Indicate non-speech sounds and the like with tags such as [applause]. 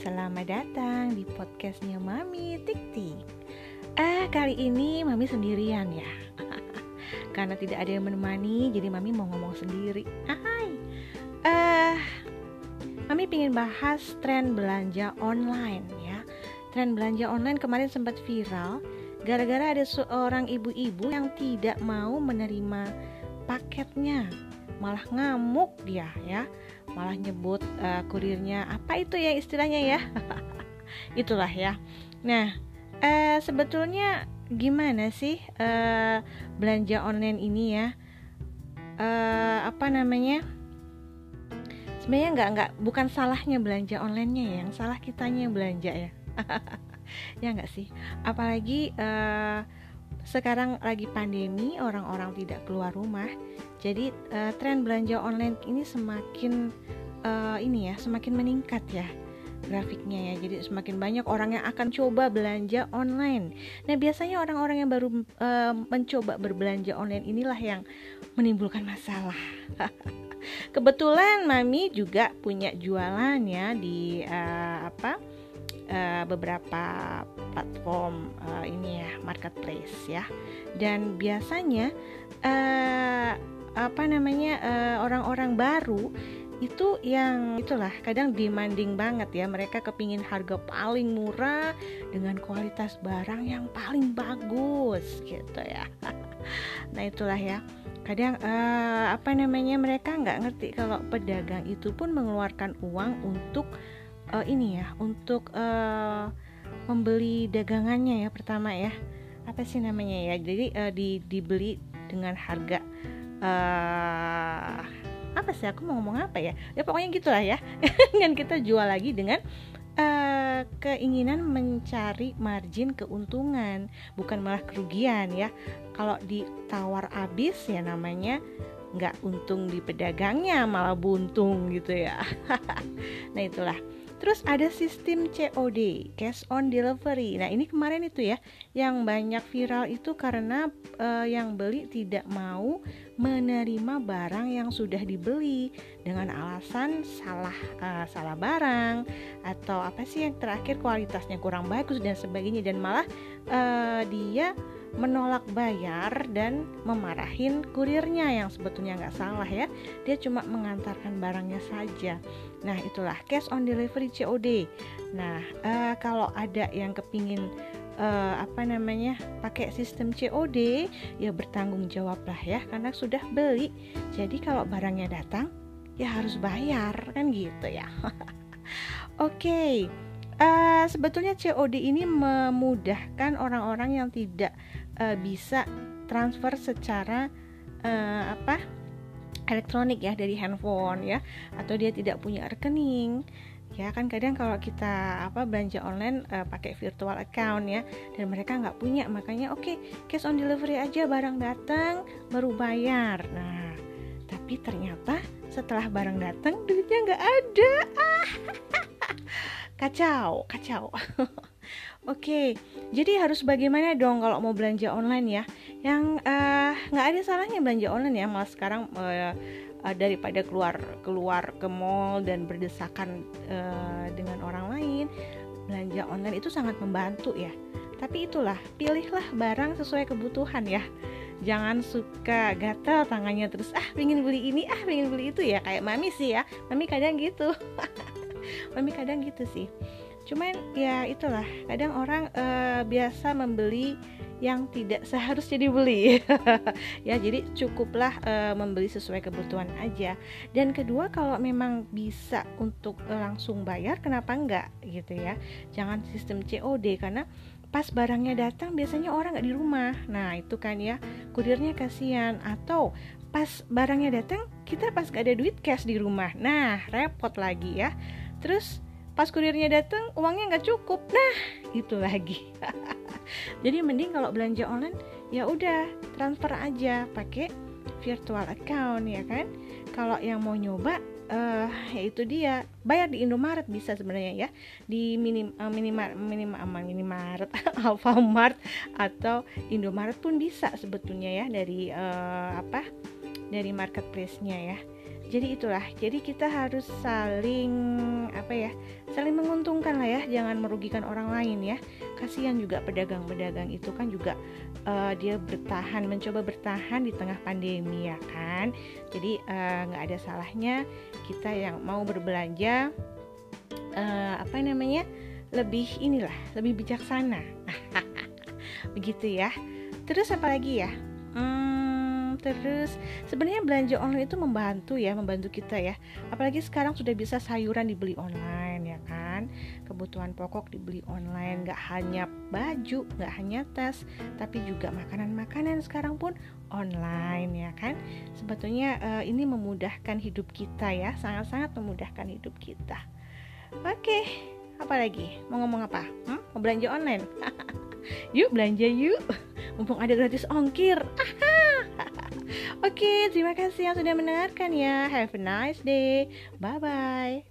selamat datang di podcastnya Mami Tik. Eh, kali ini Mami sendirian ya. [laughs] Karena tidak ada yang menemani, jadi Mami mau ngomong sendiri. Hai. Eh, Mami ingin bahas tren belanja online ya. Tren belanja online kemarin sempat viral gara-gara ada seorang ibu-ibu yang tidak mau menerima paketnya malah ngamuk dia ya malah nyebut uh, kurirnya. Apa itu ya istilahnya ya? [laughs] Itulah ya. Nah uh, sebetulnya gimana sih uh, belanja online ini ya? Uh, apa namanya? Sebenarnya nggak nggak bukan salahnya belanja onlinenya ya yang salah kitanya yang belanja ya. [laughs] Ya nggak sih? Apalagi uh, sekarang lagi pandemi orang-orang tidak keluar rumah jadi uh, tren belanja online ini semakin uh, ini ya, semakin meningkat ya grafiknya ya. Jadi semakin banyak orang yang akan coba belanja online. Nah, biasanya orang-orang yang baru uh, mencoba berbelanja online inilah yang menimbulkan masalah. [laughs] Kebetulan Mami juga punya jualan ya di uh, apa? Uh, beberapa platform uh, ini ya marketplace ya. Dan biasanya uh, apa namanya eh, orang-orang uh, baru itu yang itulah kadang demanding banget ya. Mereka kepingin harga paling murah dengan kualitas barang yang paling bagus gitu ya. [laughs] Nah itulah ya. Kadang uh, apa namanya mereka nggak ngerti kalau pedagang itu pun mengeluarkan uang untuk uh, ini ya untuk uh, membeli dagangannya ya pertama ya. Apa sih namanya ya? Jadi uh, di dibeli dengan harga uh, apa sih? Aku mau ngomong apa ya? Ya pokoknya gitulah ya. [laughs] Dan kita jual lagi dengan uh, keinginan mencari margin keuntungan bukan malah kerugian ya. Kalau ditawar habis ya namanya nggak untung di pedagangnya malah buntung gitu ya. [laughs] Nah itulah Terus ada sistem COD, cash on delivery. Nah, ini kemarin itu ya yang banyak viral itu karena uh, yang beli tidak mau menerima barang yang sudah dibeli dengan alasan salah uh, salah barang atau apa sih yang terakhir kualitasnya kurang bagus dan sebagainya dan malah uh, dia menolak bayar dan memarahin kurirnya yang sebetulnya nggak salah ya. Dia cuma mengantarkan barangnya saja. Nah itulah cash on delivery COD nah uh, kalau ada yang kepingin uh, apa namanya pakai sistem COD ya bertanggung jawablah ya karena sudah beli. Jadi kalau barangnya datang ya harus bayar kan gitu ya. [laughs] Oke okay. Uh, sebetulnya COD ini memudahkan orang-orang yang tidak uh, bisa transfer secara uh, apa elektronik ya dari handphone ya atau dia tidak punya rekening. Ya kan kadang kalau kita apa belanja online uh, pakai virtual account ya dan mereka nggak punya makanya oke okay, cash on delivery aja barang datang baru bayar. Nah tapi ternyata setelah barang datang duitnya nggak ada. Ah [laughs] kacau kacau [laughs] Oke, jadi harus bagaimana dong kalau mau belanja online ya? Yang eh, nggak uh, ada salahnya belanja online ya, malah sekarang uh, uh, daripada keluar keluar ke mall dan berdesakan uh, dengan orang lain, belanja online itu sangat membantu ya. Tapi itulah, pilihlah barang sesuai kebutuhan ya. Jangan suka gatel tangannya terus ah pengen beli ini ah pengen beli itu ya kayak mami sih ya. Mami kadang gitu. [laughs] mami kadang gitu sih cuman ya itulah kadang orang uh, biasa membeli yang tidak seharusnya dibeli. [laughs] Ya jadi cukuplah uh, membeli sesuai kebutuhan aja. Dan kedua kalau memang bisa untuk uh, langsung bayar kenapa enggak? Gitu ya. Jangan sistem COD karena pas barangnya datang biasanya orang nggak di rumah. Nah itu kan ya kurirnya kasihan. Atau pas barangnya datang kita pas gak ada duit cash di rumah. Nah repot lagi ya. Terus pas kurirnya datang uangnya nggak cukup. Nah itu lagi. [laughs] Jadi mending kalau belanja online ya udah transfer aja pakai virtual account ya kan? Kalau yang mau nyoba uh, ya itu dia. Bayar di Indomaret bisa sebenarnya ya. Di minim uh, minimar minim aman minimaret [laughs] Alfamart atau Indomaret pun bisa sebetulnya ya dari uh, apa dari marketplace-nya ya jadi itulah jadi kita harus saling apa ya saling menguntungkan lah ya jangan merugikan orang lain ya. Kasihan juga pedagang-pedagang itu kan juga uh, dia bertahan mencoba bertahan di tengah pandemi ya kan. Jadi eh, nggak uh, ada salahnya kita yang mau berbelanja uh, apa namanya lebih inilah lebih bijaksana. [laughs] Begitu ya. Terus apa lagi ya terus. Sebenarnya belanja online itu membantu ya membantu kita ya. Apalagi sekarang sudah bisa sayuran dibeli online ya kan? Kebutuhan pokok dibeli online. Nggak hanya baju nggak hanya tas tapi juga makanan-makanan sekarang pun online ya kan? Sebetulnya uh, ini memudahkan hidup kita ya. Sangat-sangat memudahkan hidup kita. Oke apa lagi? Mau ngomong apa? Hmm? mau belanja online? [laughs] Yuk belanja yuk. Mumpung ada gratis ongkir [laughs] Oke, terima kasih yang sudah mendengarkan ya. Have a nice day. Bye bye.